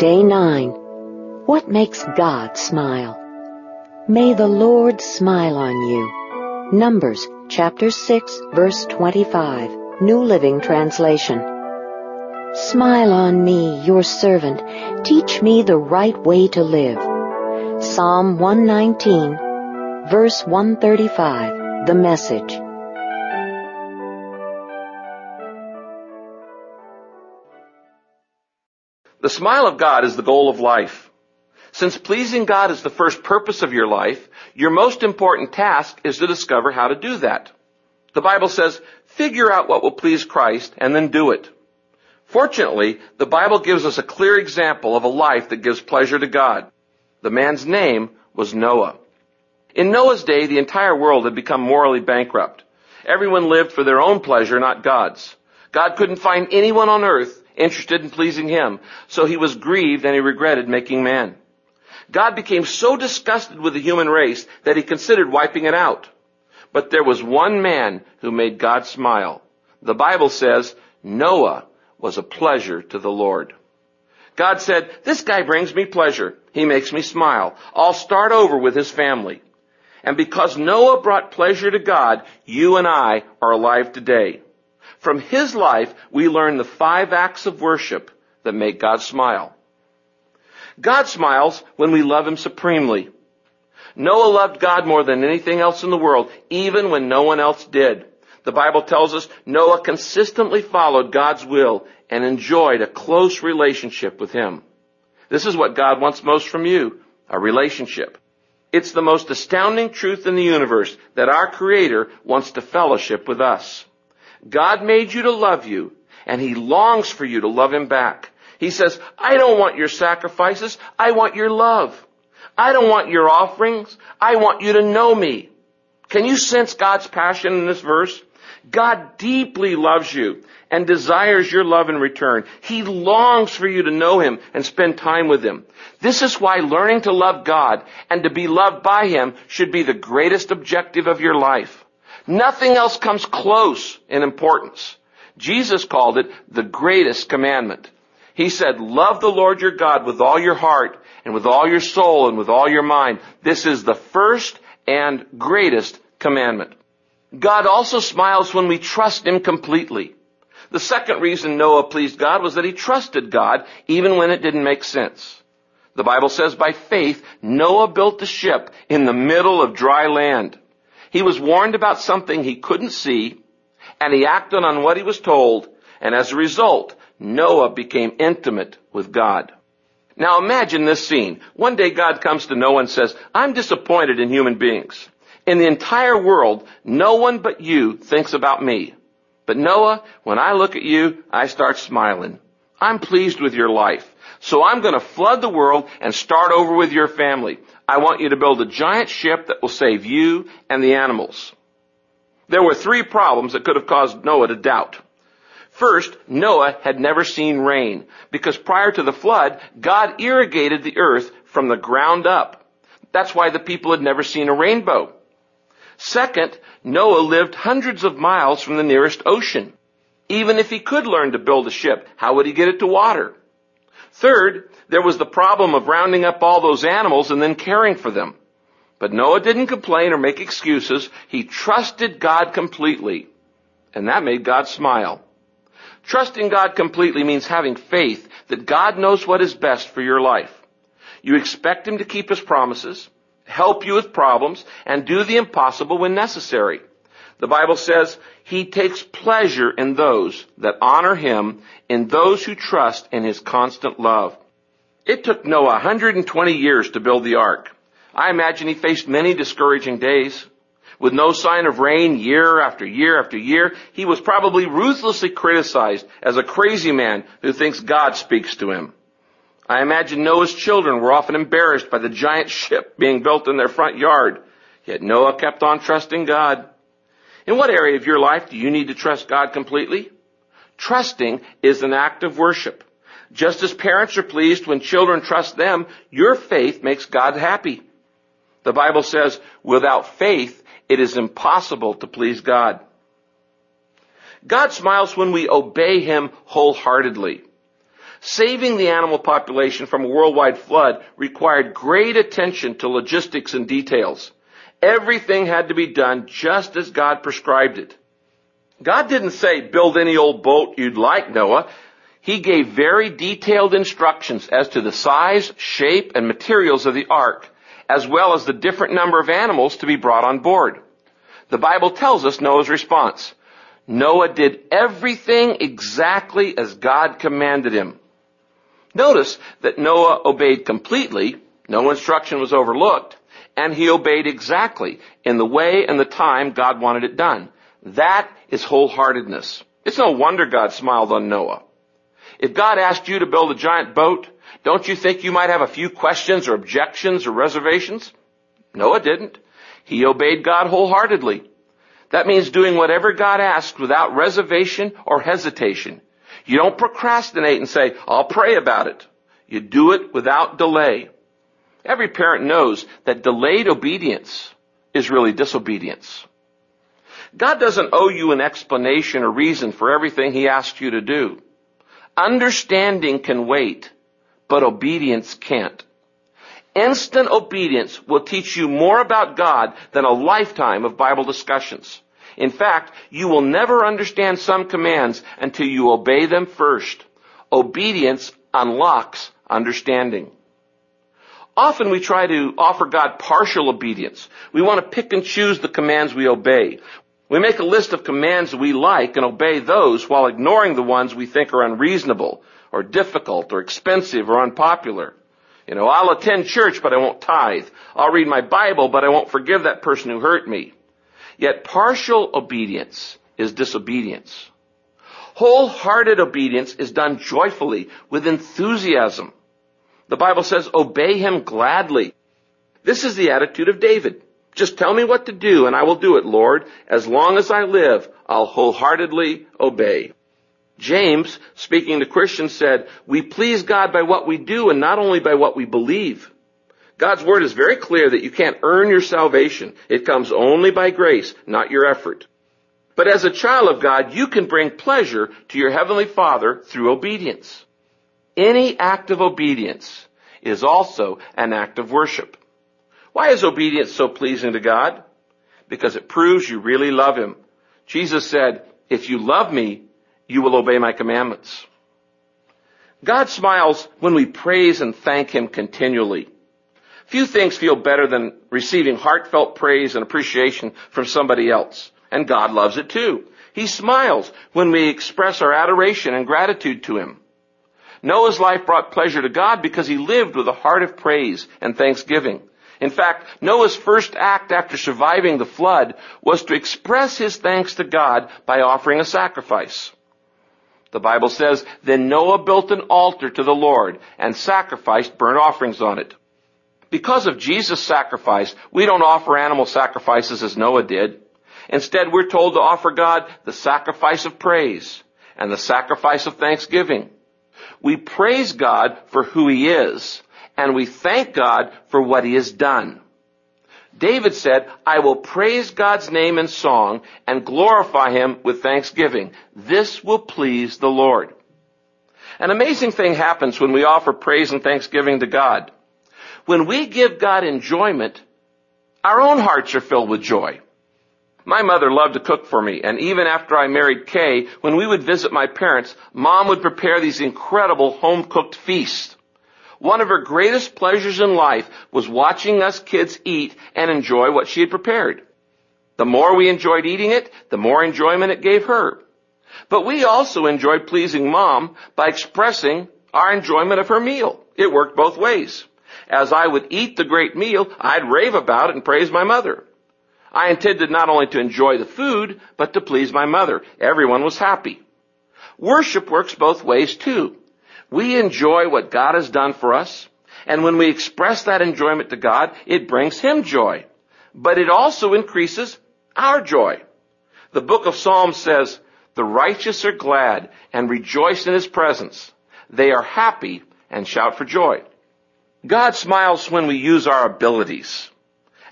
Day 9. What makes God smile? May the Lord smile on you. Numbers chapter 6 verse 25. New Living Translation. Smile on me, your servant. Teach me the right way to live. Psalm 119 verse 135. The message. The smile of God is the goal of life. Since pleasing God is the first purpose of your life, your most important task is to discover how to do that. The Bible says, figure out what will please Christ and then do it. Fortunately, the Bible gives us a clear example of a life that gives pleasure to God. The man's name was Noah. In Noah's day, the entire world had become morally bankrupt. Everyone lived for their own pleasure, not God's. God couldn't find anyone on earth interested in pleasing him. So he was grieved and he regretted making man. God became so disgusted with the human race that he considered wiping it out. But there was one man who made God smile. The Bible says Noah was a pleasure to the Lord. God said, this guy brings me pleasure. He makes me smile. I'll start over with his family. And because Noah brought pleasure to God, you and I are alive today. From his life, we learn the five acts of worship that make God smile. God smiles when we love him supremely. Noah loved God more than anything else in the world, even when no one else did. The Bible tells us Noah consistently followed God's will and enjoyed a close relationship with him. This is what God wants most from you, a relationship. It's the most astounding truth in the universe that our Creator wants to fellowship with us. God made you to love you, and He longs for you to love Him back. He says, I don't want your sacrifices, I want your love. I don't want your offerings, I want you to know me. Can you sense God's passion in this verse? God deeply loves you and desires your love in return. He longs for you to know Him and spend time with Him. This is why learning to love God and to be loved by Him should be the greatest objective of your life. Nothing else comes close in importance. Jesus called it the greatest commandment. He said, love the Lord your God with all your heart and with all your soul and with all your mind. This is the first and greatest commandment. God also smiles when we trust Him completely. The second reason Noah pleased God was that he trusted God even when it didn't make sense. The Bible says by faith, Noah built the ship in the middle of dry land. He was warned about something he couldn't see, and he acted on what he was told, and as a result, Noah became intimate with God. Now imagine this scene. One day God comes to Noah and says, I'm disappointed in human beings. In the entire world, no one but you thinks about me. But Noah, when I look at you, I start smiling. I'm pleased with your life. So I'm going to flood the world and start over with your family. I want you to build a giant ship that will save you and the animals. There were three problems that could have caused Noah to doubt. First, Noah had never seen rain because prior to the flood, God irrigated the earth from the ground up. That's why the people had never seen a rainbow. Second, Noah lived hundreds of miles from the nearest ocean. Even if he could learn to build a ship, how would he get it to water? Third, there was the problem of rounding up all those animals and then caring for them. But Noah didn't complain or make excuses. He trusted God completely. And that made God smile. Trusting God completely means having faith that God knows what is best for your life. You expect Him to keep His promises, help you with problems, and do the impossible when necessary. The Bible says he takes pleasure in those that honor him, in those who trust in his constant love. It took Noah 120 years to build the ark. I imagine he faced many discouraging days. With no sign of rain year after year after year, he was probably ruthlessly criticized as a crazy man who thinks God speaks to him. I imagine Noah's children were often embarrassed by the giant ship being built in their front yard. Yet Noah kept on trusting God. In what area of your life do you need to trust God completely? Trusting is an act of worship. Just as parents are pleased when children trust them, your faith makes God happy. The Bible says, without faith, it is impossible to please God. God smiles when we obey Him wholeheartedly. Saving the animal population from a worldwide flood required great attention to logistics and details. Everything had to be done just as God prescribed it. God didn't say, build any old boat you'd like, Noah. He gave very detailed instructions as to the size, shape, and materials of the ark, as well as the different number of animals to be brought on board. The Bible tells us Noah's response. Noah did everything exactly as God commanded him. Notice that Noah obeyed completely, no instruction was overlooked, and he obeyed exactly in the way and the time God wanted it done. That is wholeheartedness. It's no wonder God smiled on Noah. If God asked you to build a giant boat, don't you think you might have a few questions or objections or reservations? Noah didn't. He obeyed God wholeheartedly. That means doing whatever God asked without reservation or hesitation. You don't procrastinate and say, I'll pray about it. You do it without delay. Every parent knows that delayed obedience is really disobedience. God doesn't owe you an explanation or reason for everything He asked you to do. Understanding can wait, but obedience can't. Instant obedience will teach you more about God than a lifetime of Bible discussions. In fact, you will never understand some commands until you obey them first. Obedience unlocks understanding. Often we try to offer God partial obedience. We want to pick and choose the commands we obey. We make a list of commands we like and obey those while ignoring the ones we think are unreasonable or difficult or expensive or unpopular. You know, I'll attend church, but I won't tithe. I'll read my Bible, but I won't forgive that person who hurt me. Yet partial obedience is disobedience. Wholehearted obedience is done joyfully, with enthusiasm. The Bible says, obey him gladly. This is the attitude of David. Just tell me what to do and I will do it, Lord. As long as I live, I'll wholeheartedly obey. James, speaking to Christians, said, we please God by what we do and not only by what we believe. God's word is very clear that you can't earn your salvation. It comes only by grace, not your effort. But as a child of God, you can bring pleasure to your heavenly Father through obedience. Any act of obedience is also an act of worship. Why is obedience so pleasing to God? Because it proves you really love Him. Jesus said, if you love me, you will obey my commandments. God smiles when we praise and thank Him continually. Few things feel better than receiving heartfelt praise and appreciation from somebody else. And God loves it too. He smiles when we express our adoration and gratitude to Him. Noah's life brought pleasure to God because he lived with a heart of praise and thanksgiving. In fact, Noah's first act after surviving the flood was to express his thanks to God by offering a sacrifice. The Bible says, Then Noah built an altar to the Lord and sacrificed burnt offerings on it. Because of Jesus' sacrifice, we don't offer animal sacrifices as Noah did. Instead, we're told to offer God the sacrifice of praise and the sacrifice of thanksgiving. We praise God for who He is, and we thank God for what He has done. David said, I will praise God's name in song and glorify Him with thanksgiving. This will please the Lord. An amazing thing happens when we offer praise and thanksgiving to God. When we give God enjoyment, our own hearts are filled with joy. My mother loved to cook for me, and even after I married Kay, when we would visit my parents, mom would prepare these incredible home-cooked feasts. One of her greatest pleasures in life was watching us kids eat and enjoy what she had prepared. The more we enjoyed eating it, the more enjoyment it gave her. But we also enjoyed pleasing mom by expressing our enjoyment of her meal. It worked both ways. As I would eat the great meal, I'd rave about it and praise my mother. I intended not only to enjoy the food, but to please my mother. Everyone was happy. Worship works both ways too. We enjoy what God has done for us, and when we express that enjoyment to God, it brings Him joy. But it also increases our joy. The book of Psalms says, the righteous are glad and rejoice in His presence. They are happy and shout for joy. God smiles when we use our abilities.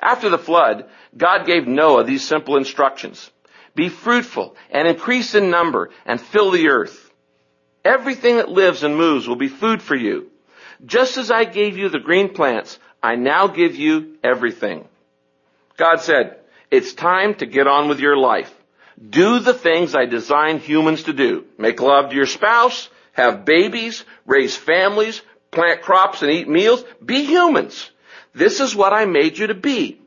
After the flood, God gave Noah these simple instructions. Be fruitful and increase in number and fill the earth. Everything that lives and moves will be food for you. Just as I gave you the green plants, I now give you everything. God said, it's time to get on with your life. Do the things I designed humans to do. Make love to your spouse, have babies, raise families, plant crops and eat meals. Be humans. This is what I made you to be.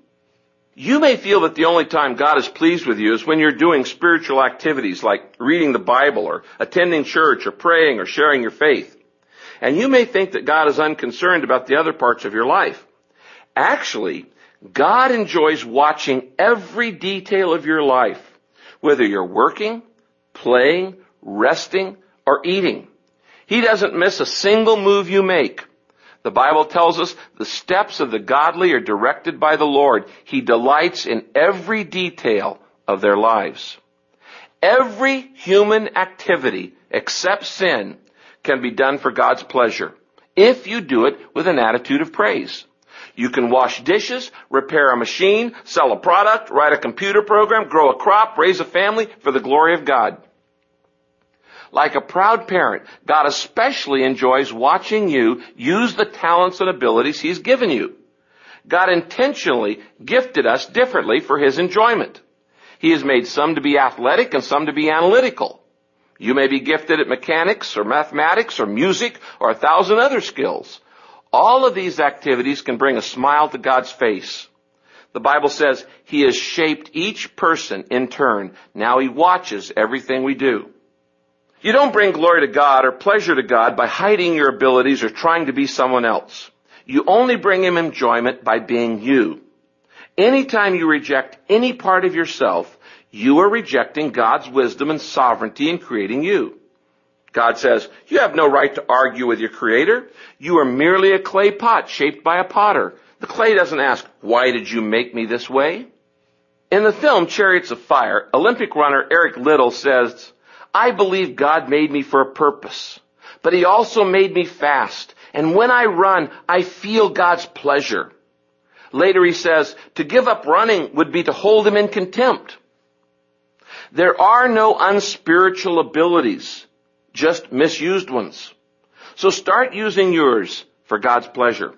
You may feel that the only time God is pleased with you is when you're doing spiritual activities like reading the Bible or attending church or praying or sharing your faith. And you may think that God is unconcerned about the other parts of your life. Actually, God enjoys watching every detail of your life, whether you're working, playing, resting, or eating. He doesn't miss a single move you make. The Bible tells us the steps of the godly are directed by the Lord. He delights in every detail of their lives. Every human activity except sin can be done for God's pleasure if you do it with an attitude of praise. You can wash dishes, repair a machine, sell a product, write a computer program, grow a crop, raise a family for the glory of God. Like a proud parent, God especially enjoys watching you use the talents and abilities He's given you. God intentionally gifted us differently for His enjoyment. He has made some to be athletic and some to be analytical. You may be gifted at mechanics or mathematics or music or a thousand other skills. All of these activities can bring a smile to God's face. The Bible says He has shaped each person in turn. Now He watches everything we do. You don't bring glory to God or pleasure to God by hiding your abilities or trying to be someone else. You only bring Him enjoyment by being you. Anytime you reject any part of yourself, you are rejecting God's wisdom and sovereignty in creating you. God says, you have no right to argue with your creator. You are merely a clay pot shaped by a potter. The clay doesn't ask, why did you make me this way? In the film Chariots of Fire, Olympic runner Eric Liddell says, I believe God made me for a purpose, but he also made me fast. And when I run, I feel God's pleasure. Later he says, to give up running would be to hold him in contempt. There are no unspiritual abilities, just misused ones. So start using yours for God's pleasure.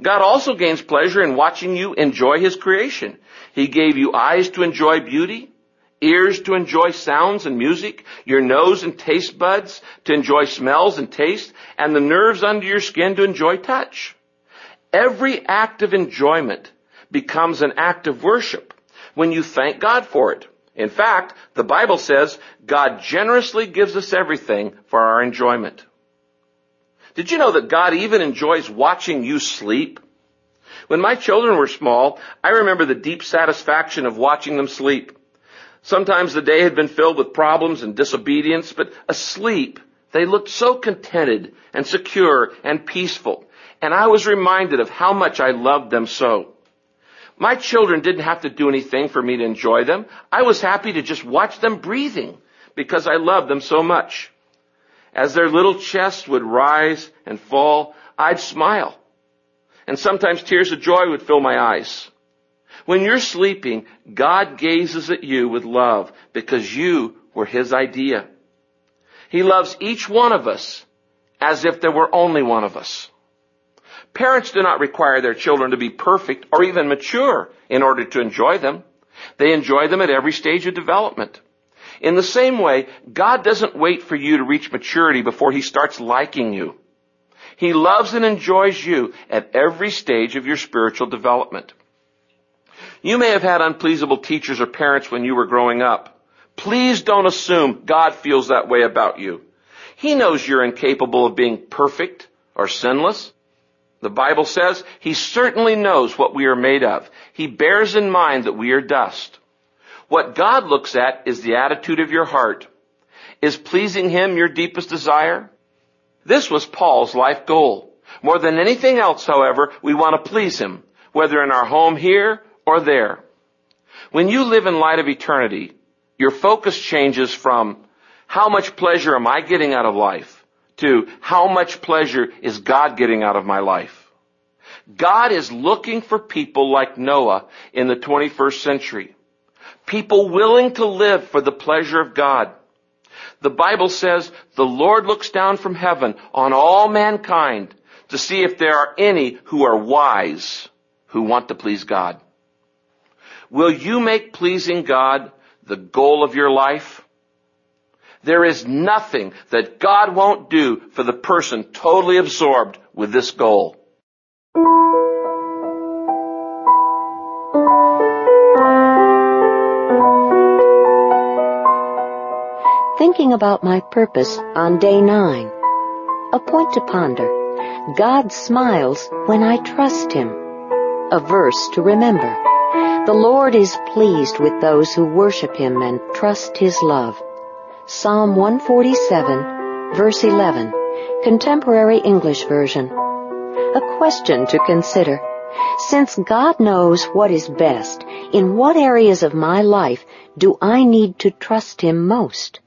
God also gains pleasure in watching you enjoy His creation. He gave you eyes to enjoy beauty, ears to enjoy sounds and music, your nose and taste buds to enjoy smells and taste, and the nerves under your skin to enjoy touch. Every act of enjoyment becomes an act of worship when you thank God for it. In fact, the Bible says God generously gives us everything for our enjoyment. Did you know that God even enjoys watching you sleep? When my children were small, I remember the deep satisfaction of watching them sleep. Sometimes the day had been filled with problems and disobedience, but asleep, they looked so contented and secure and peaceful. And I was reminded of how much I loved them so. My children didn't have to do anything for me to enjoy them. I was happy to just watch them breathing because I loved them so much. As their little chests would rise and fall, I'd smile. And sometimes tears of joy would fill my eyes. When you're sleeping, God gazes at you with love because you were His idea. He loves each one of us as if there were only one of us. Parents do not require their children to be perfect or even mature in order to enjoy them. They enjoy them at every stage of development. In the same way, God doesn't wait for you to reach maturity before He starts liking you. He loves and enjoys you at every stage of your spiritual development. You may have had unpleasable teachers or parents when you were growing up. Please don't assume God feels that way about you. He knows you're incapable of being perfect or sinless. The Bible says he certainly knows what we are made of. He bears in mind that we are dust. What God looks at is the attitude of your heart. Is pleasing him your deepest desire? This was Paul's life goal. More than anything else, however, we want to please him, whether in our home here or there. When you live in light of eternity, your focus changes from how much pleasure am I getting out of life to how much pleasure is God getting out of my life? God is looking for people like Noah in the 21st century. People willing to live for the pleasure of God. The Bible says the Lord looks down from heaven on all mankind to see if there are any who are wise who want to please God. Will you make pleasing God the goal of your life? There is nothing that God won't do for the person totally absorbed with this goal. Thinking about my purpose on day nine. A point to ponder. God smiles when I trust Him. A verse to remember. The Lord is pleased with those who worship Him and trust His love. Psalm 147, verse 11, Contemporary English Version. A question to consider. Since God knows what is best, in what areas of my life do I need to trust Him most?